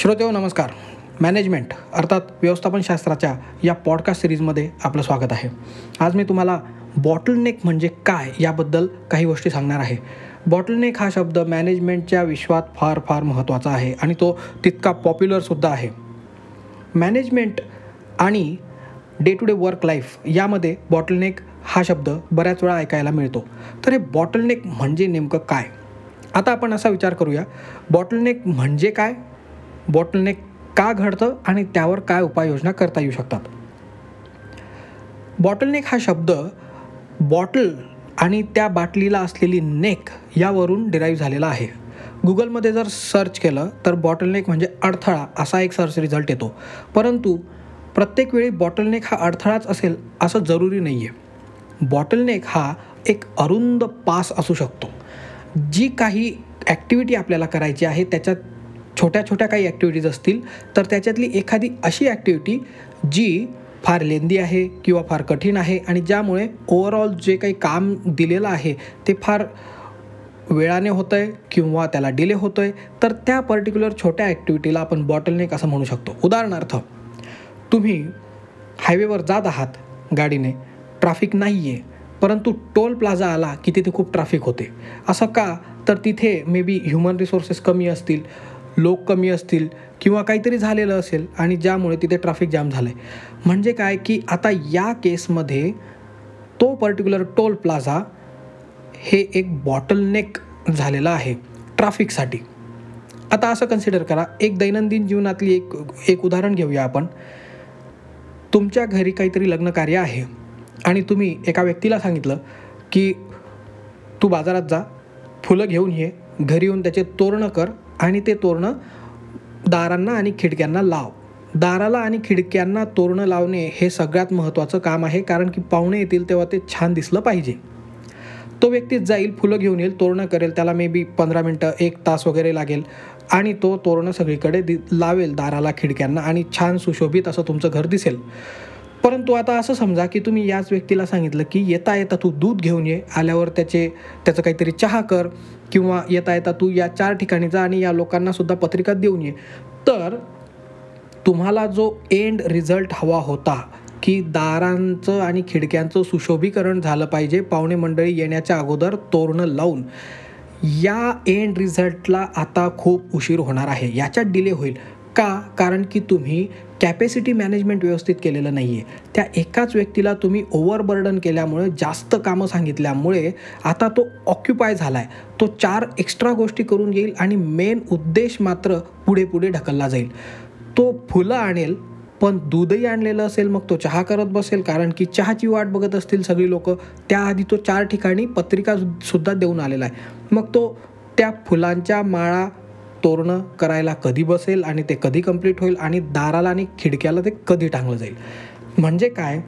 श्रोतेव हो, नमस्कार. मॅनेजमेंट अर्थात व्यवस्थापनशास्त्राच्या या पॉडकास्ट सिरीजमध्ये आपलं स्वागत आहे. आज मी तुम्हाला बॉटलनेक म्हणजे काय याबद्दल काही गोष्टी सांगणार आहे. बॉटलनेक हा शब्द मॅनेजमेंटच्या विश्वात फार फार महत्त्वाचा आहे आणि तो तितका पॉप्युलरसुद्धा आहे. मॅनेजमेंट आणि day to day work life यामध्ये बॉटलनेक हा शब्द बऱ्याच वेळा ऐकायला मिळतो. तर हे बॉटलनेक म्हणजे नेमकं काय? आता आपण असा विचार करूया. बॉटलनेक म्हणजे काय? बॉटलनेक का घडतं आणि त्यावर काय उपाययोजना करता येऊ शकतात? बॉटलनेक हा शब्द बॉटल आणि त्या बाटलीला असलेली नेक यावरून डिराईव्ह झालेला आहे. गुगलमध्ये जर सर्च केलं तर बॉटलनेक म्हणजे अडथळा असा एक सर्च रिझल्ट येतो. परंतु प्रत्येक वेळी बॉटलनेक हा अडथळाच असेल असं जरुरी नाही आहे बॉटलनेक हा एक अरुंद पास असू शकतो. जी काही ॲक्टिव्हिटी आपल्याला करायची आहे त्याच्यात छोट्या छोट्या काही ॲक्टिव्हिटीज असतील तर त्याच्यातली एखादी अशी ॲक्टिव्हिटी जी फार लेंदी आहे किंवा फार कठीण आहे आणि ज्यामुळे ओवरऑल जे काही काम दिलेलं आहे ते फार वेळाने होतं आहे किंवा त्याला डिले होतो आहे तर त्या पर्टिक्युलर छोट्या ॲक्टिव्हिटीला आपण बॉटलनेक असं म्हणू शकतो. उदाहरणार्थ तुम्ही हायवेवर जात आहात गाडीने ट्राफिक नाही आहे परंतु टोल प्लाझा आला की तिथे खूप ट्राफिक होते. असं का? तर तिथे मे बी ह्युमन रिसोर्सेस कमी असतील लोक कमी असतील किंवा काहीतरी झालेलं असेल आणि ज्यामुळे तिथे ट्राफिक जाम झालं आहे म्हणजे काय की आता या केसमध्ये तो पर्टिक्युलर टोल प्लाझा हे एक बॉटलनेक झालेला आहे ट्राफिकसाठी आता असं कन्सिडर करा एक दैनंदिन जीवनातली एक एक उदाहरण घेऊया आपण. तुमच्या घरी काहीतरी लग्न कार्य आहे आणि तुम्ही एका व्यक्तीला सांगितलं की तू बाजारात जा फुलं घेऊन ये घरी येऊन त्याचे तोरणं कर आणि ते तोरणं दारांना आणि खिडक्यांना लाव. दाराला आणि खिडक्यांना तोरणं लावणे हे सगळ्यात महत्त्वाचं काम आहे कारण की पाहुणे येतील तेव्हा ते छान दिसलं पाहिजे. तो व्यक्ती जाईल फुलं घेऊन येईल तोरणं करेल त्याला मे बी पंधरा मिनटं एक तास वगैरे लागेल आणि तो तोरणं सगळीकडे दि लावेल दाराला खिडक्यांना आणि छान सुशोभित असं तुमचं घर दिसेल. परंतु आता असं समजा की तुम्ही याच व्यक्तीला सांगितलं की येता येता तू दूध घेऊन ये आल्यावर त्याचे त्याचं काहीतरी चहा कर किंवा येता येता तू या चार ठिकाणी जा आणि या लोकांना सुद्धा पत्रिका देऊन ये. तर तुम्हाला जो एंड रिझल्ट हवा होता की दारांचं आणि खिडक्यांचं सुशोभीकरण झालं पाहिजे पाहुणे मंडळी येण्याच्या अगोदर तोरणं लावून. या एंड रिझल्टला आता खूप उशीर होणार आहे. याच्यात डिले होईल. का? कारण की तुम्ही कॅपॅसिटी मॅनेजमेंट व्यवस्थित केलेलं नाही आहे त्या एकाच व्यक्तीला तुम्ही ओव्हरबर्डन केल्यामुळे जास्त कामं सांगितल्यामुळे आता तो ऑक्युपाय झाला आहे तो चार एक्स्ट्रा गोष्टी करून येईल आणि मेन उद्देश मात्र पुढे पुढे ढकलला जाईल. तो फुलं आणेल पण दूधही आणलेलं असेल मग तो चहा करत बसेल कारण की चहाची वाट बघत असतील सगळी लोक. त्याआधी तो चार ठिकाणी पत्रिकासुद्धा देऊन आलेला आहे. मग तो त्या फुलांच्या माळा तोरणं करायला कधी बसेल आणि ते कधी कंप्लीट होईल आणि दाराला आणि खिडक्याला ते कधी टांगलं जाईल? म्हणजे काय?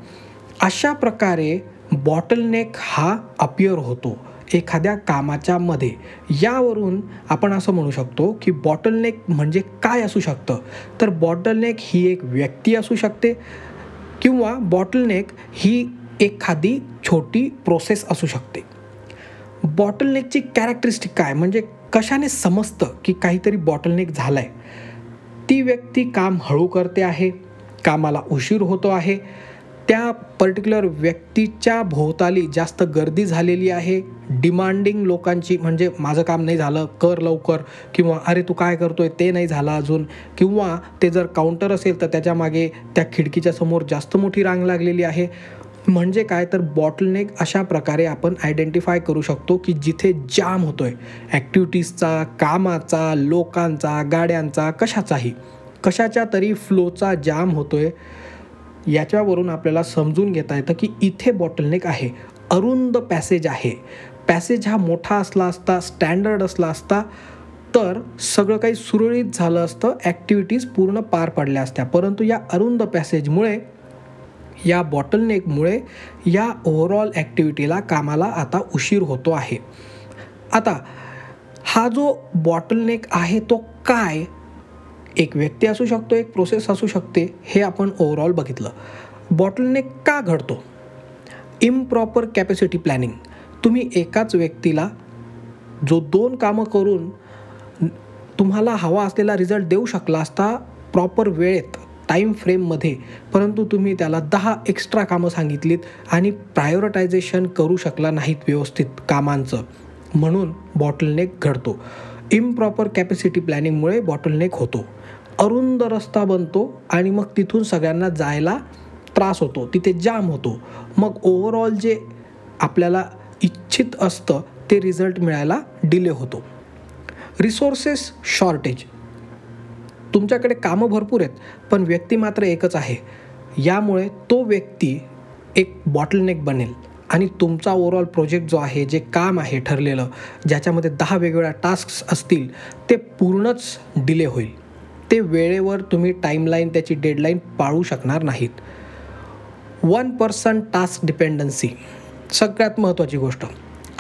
अशा प्रकारे बॉटलनेक हा अपियर होतो एखाद्या कामाच्या मध्ये. यावरून आपण असं म्हणू शकतो की बॉटलनेक म्हणजे काय असू शकतं? तर बॉटलनेक ही एक व्यक्ती असू शकते किंवा बॉटलनेक ही एखादी छोटी प्रोसेस असू शकते. बॉटलनेकची कॅरेक्टरिस्टिक काय? म्हणजे कशाने समजतं की काहीतरी बॉटलनेक झालं आहे ती व्यक्ती काम हळू करते आहे कामाला उशीर होतो आहे. त्या पर्टिक्युलर व्यक्तीच्या भोवताली जास्त गर्दी झालेली आहे. डिमांडिंग लोकांची म्हणजे माझं काम नाही झालं कर लवकर किंवा अरे तू काय करतोय ते नाही झालं अजून किंवा ते जर काउंटर असेल तर त्याच्यामागे त्या खिडकीच्या समोर जास्त मोठी रांग लागलेली आहे. म्हणजे काय? तर बॉटलनेक अशा प्रकारे आपण आयडेंटिफाय करू शकतो की जिथे जाम होतो आहे ॲक्टिव्हिटीजचा कामाचा लोकांचा गाड्यांचा कशाचाही. कशाच्या तरी फ्लोचा जाम होतो आहे याच्यावरून आपल्याला समजून घेता येतं की इथे बॉटलनेक आहे. अरुंद पॅसेज आहे. पॅसेज हा मोठा असला असता स्टँडर्ड असला असता तर सगळं काही सुरळीत झालं असतं. ॲक्टिव्हिटीज पूर्ण पार पडल्या असत्या. परंतु या अरुंद पॅसेजमुळे या बॉटलनेकमुळे या ओव्हरऑल ॲक्टिव्हिटीला कामाला आता उशीर होतो आहे. आता हा जो बॉटलनेक आहे तो काय? एक व्यक्ती असू शकतो एक प्रोसेस असू शकते हे आपण ओव्हरऑल बघितलं. बॉटलनेक का घडतो? इम्प्रॉपर कॅपॅसिटी प्लॅनिंग तुम्ही एकाच व्यक्तीला जो दोन कामं करून तुम्हाला हवा असलेला रिझल्ट देऊ शकला असता प्रॉपर वेळेत टाईम फ्रेममध्ये परंतु तुम्ही त्याला दहा एक्स्ट्रा कामं सांगितलीत आणि प्रायोरिटायझेशन करू शकला नाहीत व्यवस्थित कामांचं. म्हणून बॉटलनेक घडतो. इम्प्रॉपर कॅपॅसिटी प्लॅनिंगमुळे बॉटलनेक होतो. अरुंद रस्ता बनतो आणि मग तिथून सगळ्यांना जायला त्रास होतो. तिथे जाम होतो. मग ओव्हरऑल जे आपल्याला इच्छित असतं ते रिझल्ट मिळायला डिले होतो. रिसोर्सेस शॉर्टेज तुमच्याकडे कामं भरपूर आहेत पण व्यक्ती मात्र एकच आहे. यामुळे तो व्यक्ती एक बॉटलनेक बनेल आणि तुमचा ओवरऑल प्रोजेक्ट जो आहे जे काम आहे ठरलेलं ज्याच्यामध्ये दहा वेगवेगळ्या टास्क असतील ते पूर्णच डिले होईल. ते वेळेवर तुम्ही टाईमलाईन त्याची डेडलाईन पाळू शकणार नाहीत. वन पर्सन टास्क डिपेंडन्सी सगळ्यात महत्त्वाची गोष्ट.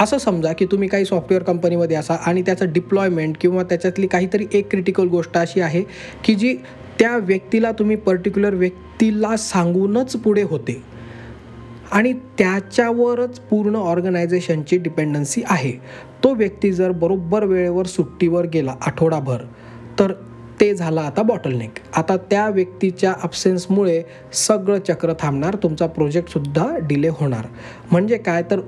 असं समजा की तुम्ही काही सॉफ्टवेअर कंपनीमध्ये असा आणि त्याचं डिप्लॉयमेंट किंवा त्याच्यातली काहीतरी एक क्रिटिकल गोष्ट अशी आहे की जी त्या व्यक्तीला तुम्ही पर्टिक्युलर व्यक्तीला सांगूनच पुढे होते. आणि त्याच्यावरच पूर्ण ऑर्गनायझेशनची डिपेंडन्सी आहे. तो व्यक्ती जर बरोबर वेळेवर सुट्टीवर गेला आठवडाभर तर ते झालं आता बॉटलनेक आता त्या व्यक्तीच्या अब्सेन्समुळे सगळं चक्र थांबणार तुमचा प्रोजेक्टसुद्धा डिले होणार. म्हणजे काय? तर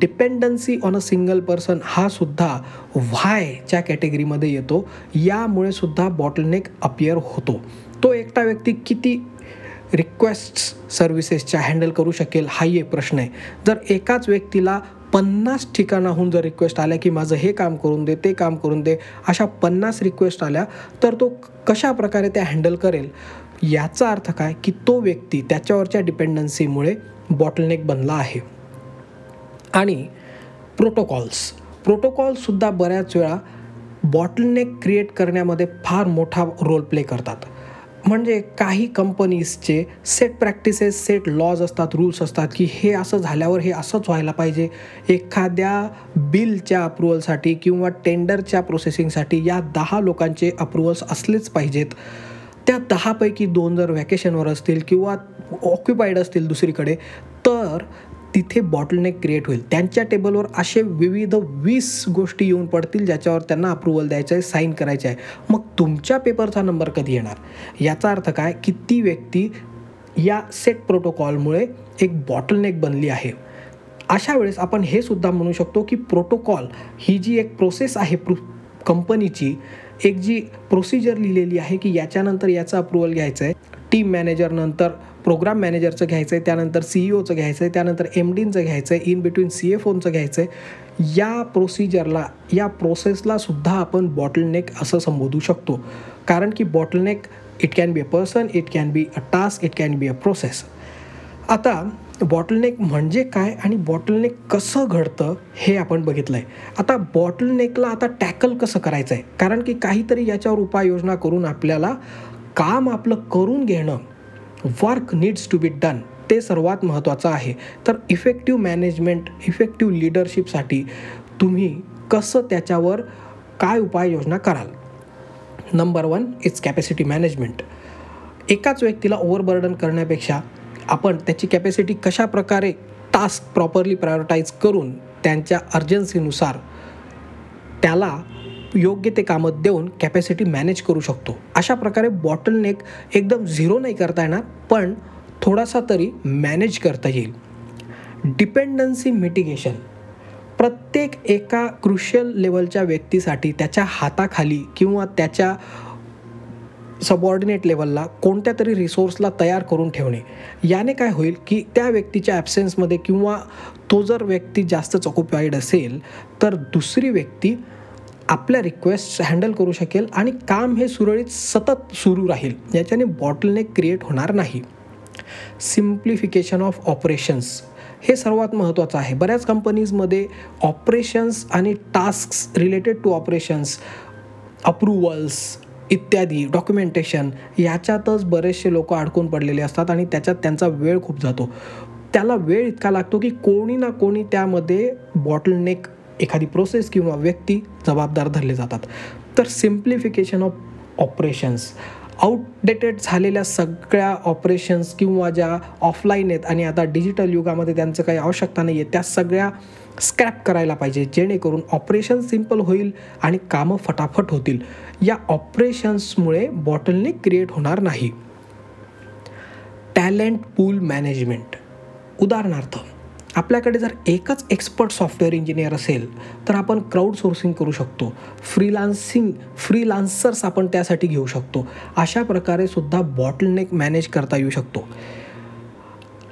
dependency on a single person हा सुद्धा व्हायच्या कॅटेगरीमध्ये येतो. यामुळे सुद्धा बॉटलनेक अपियर होतो. तो एकटा व्यक्ती किती रिक्वेस्ट सर्व्हिसेसच्या हँडल करू शकेल हाही एक प्रश्न आहे. जर एकाच व्यक्तीला पन्नास ठिकाणाहून जर रिक्वेस्ट आल्या की माझं हे काम करून दे ते काम करून दे अशा पन्नास रिक्वेस्ट आल्या तर तो कशा प्रकारे त्या हँडल करेल? याचा अर्थ काय? की तो व्यक्ती त्याच्यावरच्या डिपेंडन्सीमुळे बॉटलनेक बनला आहे. आणि प्रोटोकॉल्स प्रोटोकॉल्ससुद्धा बऱ्याच वेळा बॉटलनेक क्रिएट करण्यामध्ये फार मोठा रोल प्ले करतात. म्हणजे काही कंपनीजचे सेट प्रॅक्टिसेस सेट लॉज असतात रूल्स असतात की हे असं झाल्यावर हे असंच व्हायला पाहिजे. एखाद्या बिलच्या अप्रुव्हलसाठी किंवा टेंडरच्या प्रोसेसिंगसाठी या दहा लोकांचे अप्रुव्हल्स असलेच पाहिजेत. त्या दहापैकी दोन जर व्हॅकेशनवर असतील किंवा ऑक्युपाईड असतील दुसरीकडे तर तिथे बॉटलनेक क्रिएट होईल. त्यांच्या टेबलवर असे विविध वीस गोष्टी येऊन पडतील ज्याच्यावर त्यांना अप्रुव्हल द्यायचं आहे साईन करायचं आहे. मग तुमच्या पेपरचा नंबर कधी येणार? याचा अर्थ काय? की ती व्यक्ती या सेट प्रोटोकॉलमुळे एक बॉटलनेक बनली आहे. अशा वेळेस आपण हे सुद्धा म्हणू शकतो की प्रोटोकॉल ही जी एक प्रोसेस आहे प्रो कंपनीची एक जी प्रोसिजर लिहिलेली आहे की याच्यानंतर याचं अप्रुव्हल घ्यायचं आहे टीम मॅनेजर नंतर प्रोग्राम मॅनेजरचं घ्यायचं आहे त्यानंतर सी ई ओचं घ्यायचं आहे त्यानंतर एम डींचं घ्यायचं आहे इन बिटवीन सी एफ ओनचं घ्यायचं आहे. या प्रोसिजरला या प्रोसेसला सुद्धा आपण बॉटलनेक असं संबोधू शकतो. कारण की bottleneck it can be a person it can be a task it can be a process आता बॉटलनेक म्हणजे काय आणि बॉटलनेक कसं घडतं हे आपण बघितलं आहे आता बॉटलनेकला आता टॅकल कसं करायचं आहे कारण की काहीतरी याच्यावर उपाययोजना करून आपल्याला काम आपलं करून घेणं work needs to be done ते सर्वात महत्त्वाचं आहे. तर इफेक्टिव्ह मॅनेजमेंट इफेक्टिव्ह लिडरशिपसाठी तुम्ही कसं त्याच्यावर काय उपाययोजना कराल? Number one it's capacity management एकाच व्यक्तीला ओव्हरबर्डन करण्यापेक्षा आपण त्याची कॅपॅसिटी कशा प्रकारे टास्क प्रॉपरली प्रायोरिटाईज करून त्यांच्या अर्जन्सीनुसार त्याला योग्य ते कामं देऊन कॅपॅसिटी मॅनेज करू शकतो. अशा प्रकारे बॉटलनेक एकदम झिरो नाही करता येणार पण थोडासा तरी मॅनेज करता येईल. डिपेंडन्सी मिटिगेशन प्रत्येक एका क्रुशियल लेवलच्या व्यक्तीसाठी त्याच्या हाताखाली किंवा त्याच्या सबऑर्डिनेट लेवलला कोणत्या तरी रिसोर्सला तयार करून ठेवणे. याने काय होईल की त्या व्यक्तीच्या ॲब्सेन्समध्ये किंवा तो जर व्यक्ती जास्त चकोपाईड असेल तर दुसरी व्यक्ती आपल्या रिक्वेस्ट हँडल करू शकेल आणि काम हे सुरळीत सतत सुरू राहील. याच्याने बॉटलनेक क्रिएट होणार नाही. सिम्प्लिफिकेशन ऑफ ऑपरेशन्स हे सर्वात महत्त्वाचं आहे. बऱ्याच कंपनीजमध्ये ऑपरेशन्स आणि task related to operations approvals इत्यादी डॉक्युमेंटेशन याच्यातच बरेचसे लोक अडकून पडलेले असतात आणि त्याच्यात त्यांचा वेळ खूप जातो. त्याला वेळ इतका लागतो की कोणी ना कोणी त्यामध्ये बॉटलनेक एखादी प्रोसेस किंवा व्यक्ती जबाबदार धरले जातात. तर सिम्प्लिफिकेशन ऑफ ऑपरेशन्स आउटडेटेड झालेल्या सगळ्या ऑपरेशन्स किंवा ज्या ऑफलाईन आहेत आणि आता डिजिटल युगामध्ये त्यांचं काही आवश्यकता नाही आहे त्या सगळ्या स्क्रॅप करायला पाहिजे. जेणेकरून ऑपरेशन सिंपल होईल आणि कामं फटाफट होतील. या ऑपरेशन्समुळे बॉटलने क्रिएट होणार नाही. टॅलेंट पूल मॅनेजमेंट उदाहरणार्थ आपल्याकडे जर एकच एक्सपर्ट सॉफ्टवेअर इंजिनियर असेल तर आपण क्राऊड सोर्सिंग करू शकतो. फ्रीलान्सिंग फ्रीलान्सर्स आपण त्यासाठी घेऊ शकतो. अशा प्रकारे सुद्धा बॉटलनेक मॅनेज करता येऊ शकतो.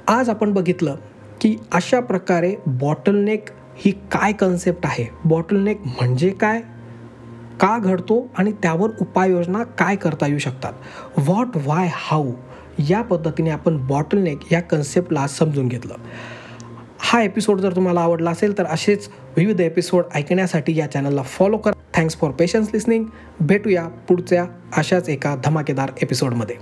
आज आपण बघितलं की अशा प्रकारे बॉटलनेक ही काय कन्सेप्ट आहे? बॉटलनेक म्हणजे काय? का घडतो? आणि त्यावर उपाययोजना काय करता येऊ शकतात? व्हॉट वाय हाऊ या पद्धतीने आपण बॉटलनेक या कन्सेप्टला समजून घेतलं. हा एपिसोड जर तुम्हाला आवडला असेल तर असेच विविध एपिसोड ऐकण्यासाठी या चॅनलला फॉलो करा. थँक्स फॉर पेशन्स लिसनिंग भेटूया पुढच्या अशाच एका धमाकेदार एपिसोडमध्ये